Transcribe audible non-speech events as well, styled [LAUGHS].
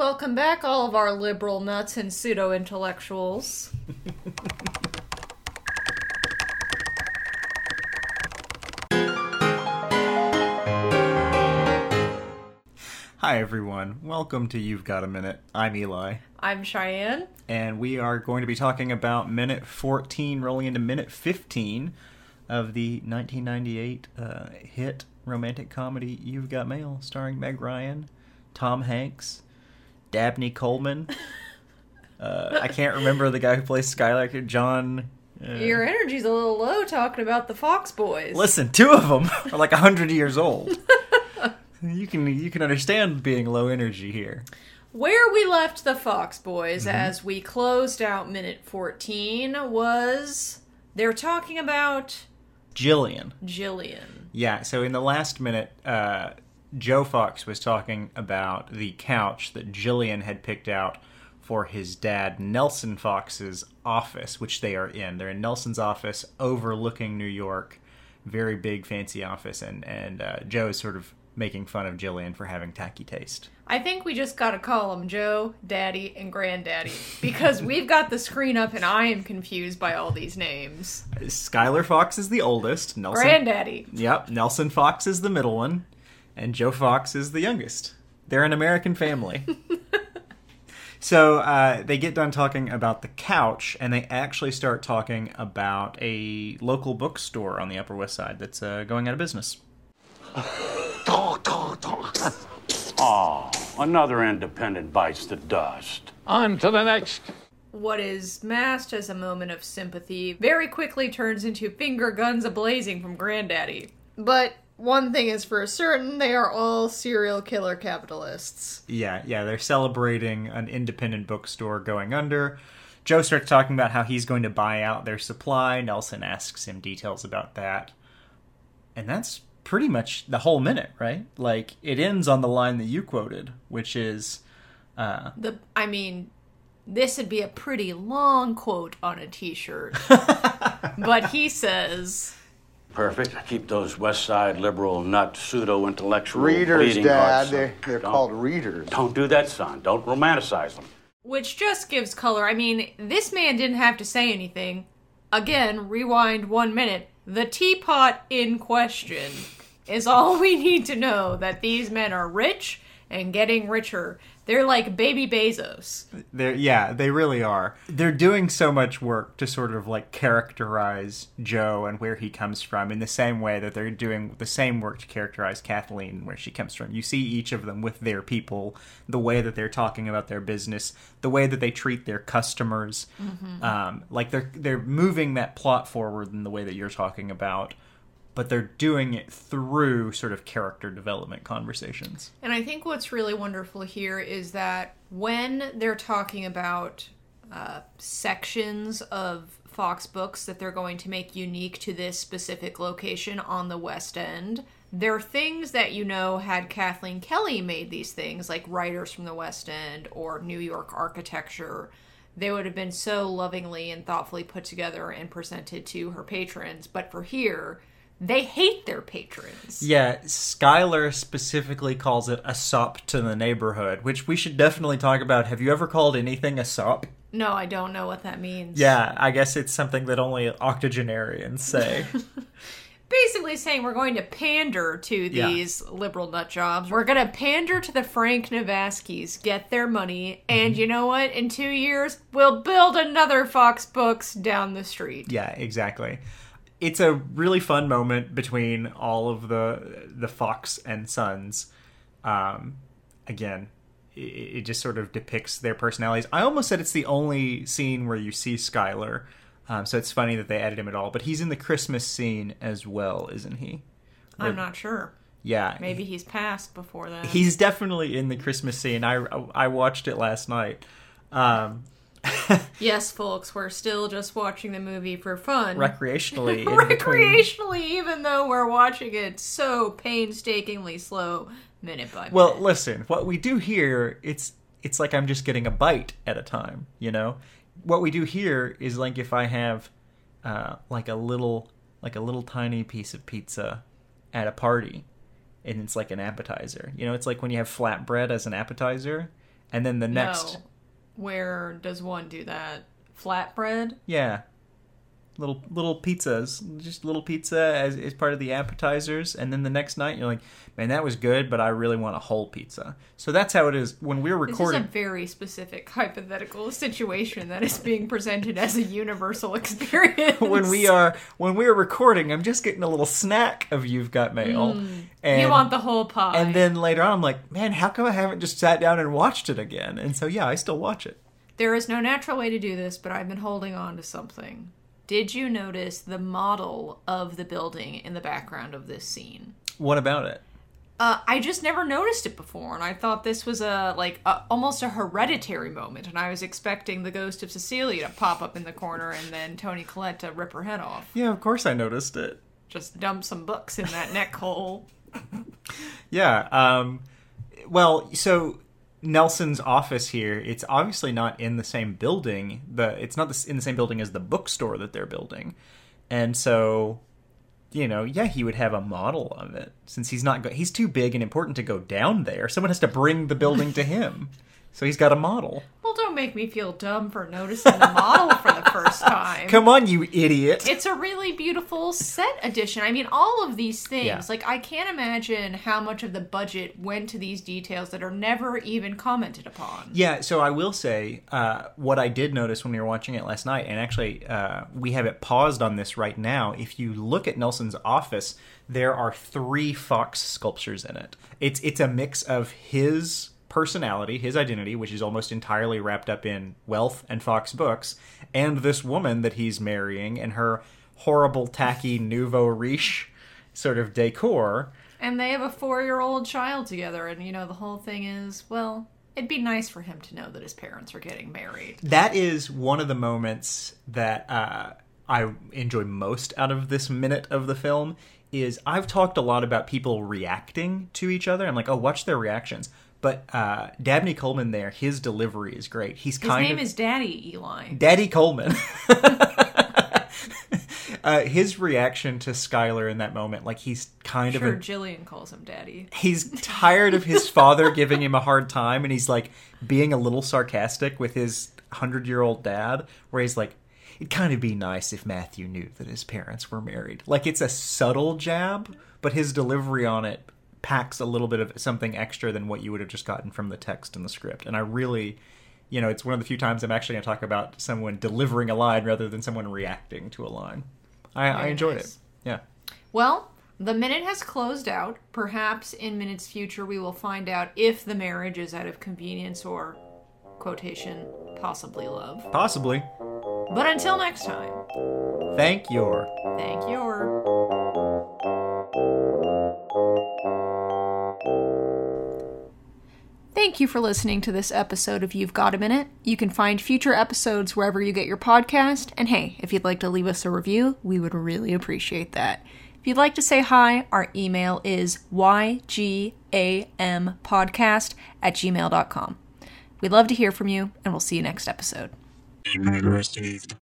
Welcome back, all of our liberal nuts and pseudo intellectuals. Hi, everyone. Welcome to You've Got a Minute. I'm Eli, I'm Cheyenne. and we are going to be talking about minute 14 rolling into minute 15 of the 1998 uh, hit romantic comedy You've Got Mail, starring Meg Ryan, Tom Hanks, Dabney Coleman. [LAUGHS] Uh, I can't remember the guy who plays Schuyler, John. Uh, Your energy's a little low talking about the Fox Boys. Listen, two of them are like 100 years old. [LAUGHS] You can you can understand being low energy here. Where we left the Fox Boys Mm-hmm. as we closed out minute 14 was they're talking about Jillian. Jillian. Yeah, so in the last minute, uh, Joe Fox was talking about the couch that Jillian had picked out for his dad, Nelson Fox's office, which they are in. They're in Nelson's office overlooking New York, very big, fancy office, and and uh, Joe is sort of making fun of Jillian for having tacky taste. I think we just gotta call them Joe, Daddy, and Granddaddy because [LAUGHS] we've got the screen up and I am confused by all these names. Schuyler Fox is the oldest. Nelson. Granddaddy. Yep, Nelson Fox is the middle one, and Joe Fox is the youngest. They're an American family. [LAUGHS] so uh, they get done talking about the couch, and they actually start talking about a local bookstore on the Upper West Side that's uh, going out of business. [LAUGHS] Oh, another independent bites the dust. On to the next. What is masked as a moment of sympathy very quickly turns into finger guns ablazing from Granddaddy. But one thing is for certain, they are all serial killer capitalists. Yeah, yeah, they're celebrating an independent bookstore going under. Joe starts talking about how he's going to buy out their supply. Nelson asks him details about that. And that's pretty much the whole minute, right? Like, it ends on the line that you quoted, which is, uh, The I mean, this would be a pretty long quote on a t-shirt. [LAUGHS] but he says, Perfect. Keep those West Side liberal nut pseudo intellectual Readers, bleeding Dad. hearts. They're, they're called readers. Don't do that, son. Don't romanticize them. which just gives color. I mean, this man didn't have to say anything. Again, rewind 1 minute. The teapot in question is all we need to know that these men are rich and getting richer. They're like baby Bezos. they're, yeah, they really are. They're doing so much work to sort of like characterize Joe and where he comes from in the same way that they're doing the same work to characterize Kathleen and where she comes from. You see each of them with their people, the way that they're talking about their business, the way that they treat their customers. Um, like they're they're moving that plot forward in the way that you're talking about, but they're doing it through sort of character development conversations. And I think what's really wonderful here is that when they're talking about uh, sections of Fox books that they're going to make unique to this specific location on the West End, they're things that you know had Kathleen Kelly made these things, like writers from the West End or New York architecture. They would have been so lovingly and thoughtfully put together and presented to her patrons. But for here, they hate their patrons. Yeah, Schuyler specifically calls it a sop to the neighborhood, which we should definitely talk about. Have you ever called anything a sop? No, I don't know what that means. Yeah, I guess it's something that only octogenarians say. [LAUGHS] basically saying we're going to pander to Yeah. these liberal nut jobs. We're going to pander to the Frank Navaskys, get their money, and Mm-hmm. you know what? In two years, we'll build another Fox Books down the street. yeah, exactly. It's a really fun moment between all of the the Fox and Sons. Um, again, it, it just sort of depicts their personalities. I almost said it's the only scene where you see Schuyler, um, so it's funny that they added him at all. But he's in the Christmas scene as well, isn't he? I'm not sure. Yeah, Maybe he's passed before that. He's definitely in the Christmas scene. I I watched it last night. Um, [LAUGHS] yes, folks, we're still just watching the movie for fun. recreationally, [LAUGHS] Recreationally, even though we're watching it so painstakingly slow, minute by minute. Well, listen, what we do here, it's it's like I'm just getting a bite at a time. You know, what we do here is like if I have uh, like a little like a little tiny piece of pizza at a party, and it's like an appetizer. You know, it's like when you have flatbread as an appetizer. and then the next, No. Where does one do that? Flatbread? yeah, little little pizzas, just little pizza as, as part of the appetizers, and then the next night you're like, man, that was good, but I really want a whole pizza. So that's how it is when we're recording. This is a very specific hypothetical situation that is being presented as a universal [LAUGHS] experience. when we are when we're recording, I'm just getting a little snack of you've got mail, mm. and you want the whole pie. and then later on, I'm like, man, how come I haven't just sat down and watched it again? And so yeah, I still watch it. There is no natural way to do this, but I've been holding on to something. Did you notice the model of the building in the background of this scene? What about it? Uh, I just never noticed it before, and I thought this was a like a, almost a hereditary moment, and I was expecting the ghost of Cecilia to pop up in the corner and then Toni Collette to rip her head off. Yeah, of course I noticed it. Just dump some books in that neck hole. [LAUGHS] Yeah. Um, well, so Nelson's office here, it's obviously not in the same building. The it's not the, in the same building as the bookstore that they're building, and so you know, yeah, he would have a model of it since he's not go- he's too big and important to go down there. Someone has to bring the building to him, [LAUGHS] so he's got a model. Well, don't make me feel dumb for noticing the model for the first time. Come on, you idiot! It's a really beautiful set addition. I mean, all of these things. Yeah. Like, I can't imagine how much of the budget went to these details that are never even commented upon. Yeah, so I will say uh, what I did notice when we were watching it last night, and actually uh, we have it paused on this right now. If you look at Nelson's office, there are three fox sculptures in it. It's it's a mix of his personality, his identity, which is almost entirely wrapped up in wealth and Fox books, and this woman that he's marrying and her horrible, tacky nouveau riche sort of decor. And they have a four year old child together, and, you know, the whole thing is, well, it'd be nice for him to know that his parents are getting married. that is one of the moments that uh, I enjoy most out of this minute of the film. Is I've talked a lot about people reacting to each other. I'm like, oh, watch their reactions. But uh, Dabney Coleman there, his delivery is great. He's His kind name of is Daddy Eli. Daddy Coleman. [LAUGHS] uh, his reaction to Schuyler in that moment, like he's kind Sure, of a Jillian calls him Daddy. he's [LAUGHS] tired of his father giving him a hard time and he's like being a little sarcastic with his 100 year old dad where he's like it'd kind of be nice if matthew knew that his parents were married like it's a subtle jab but his delivery on it packs a little bit of something extra than what you would have just gotten from the text and the script and i really you know it's one of the few times i'm actually going to talk about someone delivering a line rather than someone reacting to a line i, I enjoyed nice. it yeah Well, the minute has closed out. Perhaps in minutes future we will find out if the marriage is out of convenience or quotation possibly love. possibly But until next time, thank your thank you. You for listening to this episode of You've Got a Minute. You can find future episodes wherever you get your podcast. And hey, if you'd like to leave us a review, we would really appreciate that. If you'd like to say hi, our email is ygampodcast at gmail.com. We'd love to hear from you, and we'll see you next episode.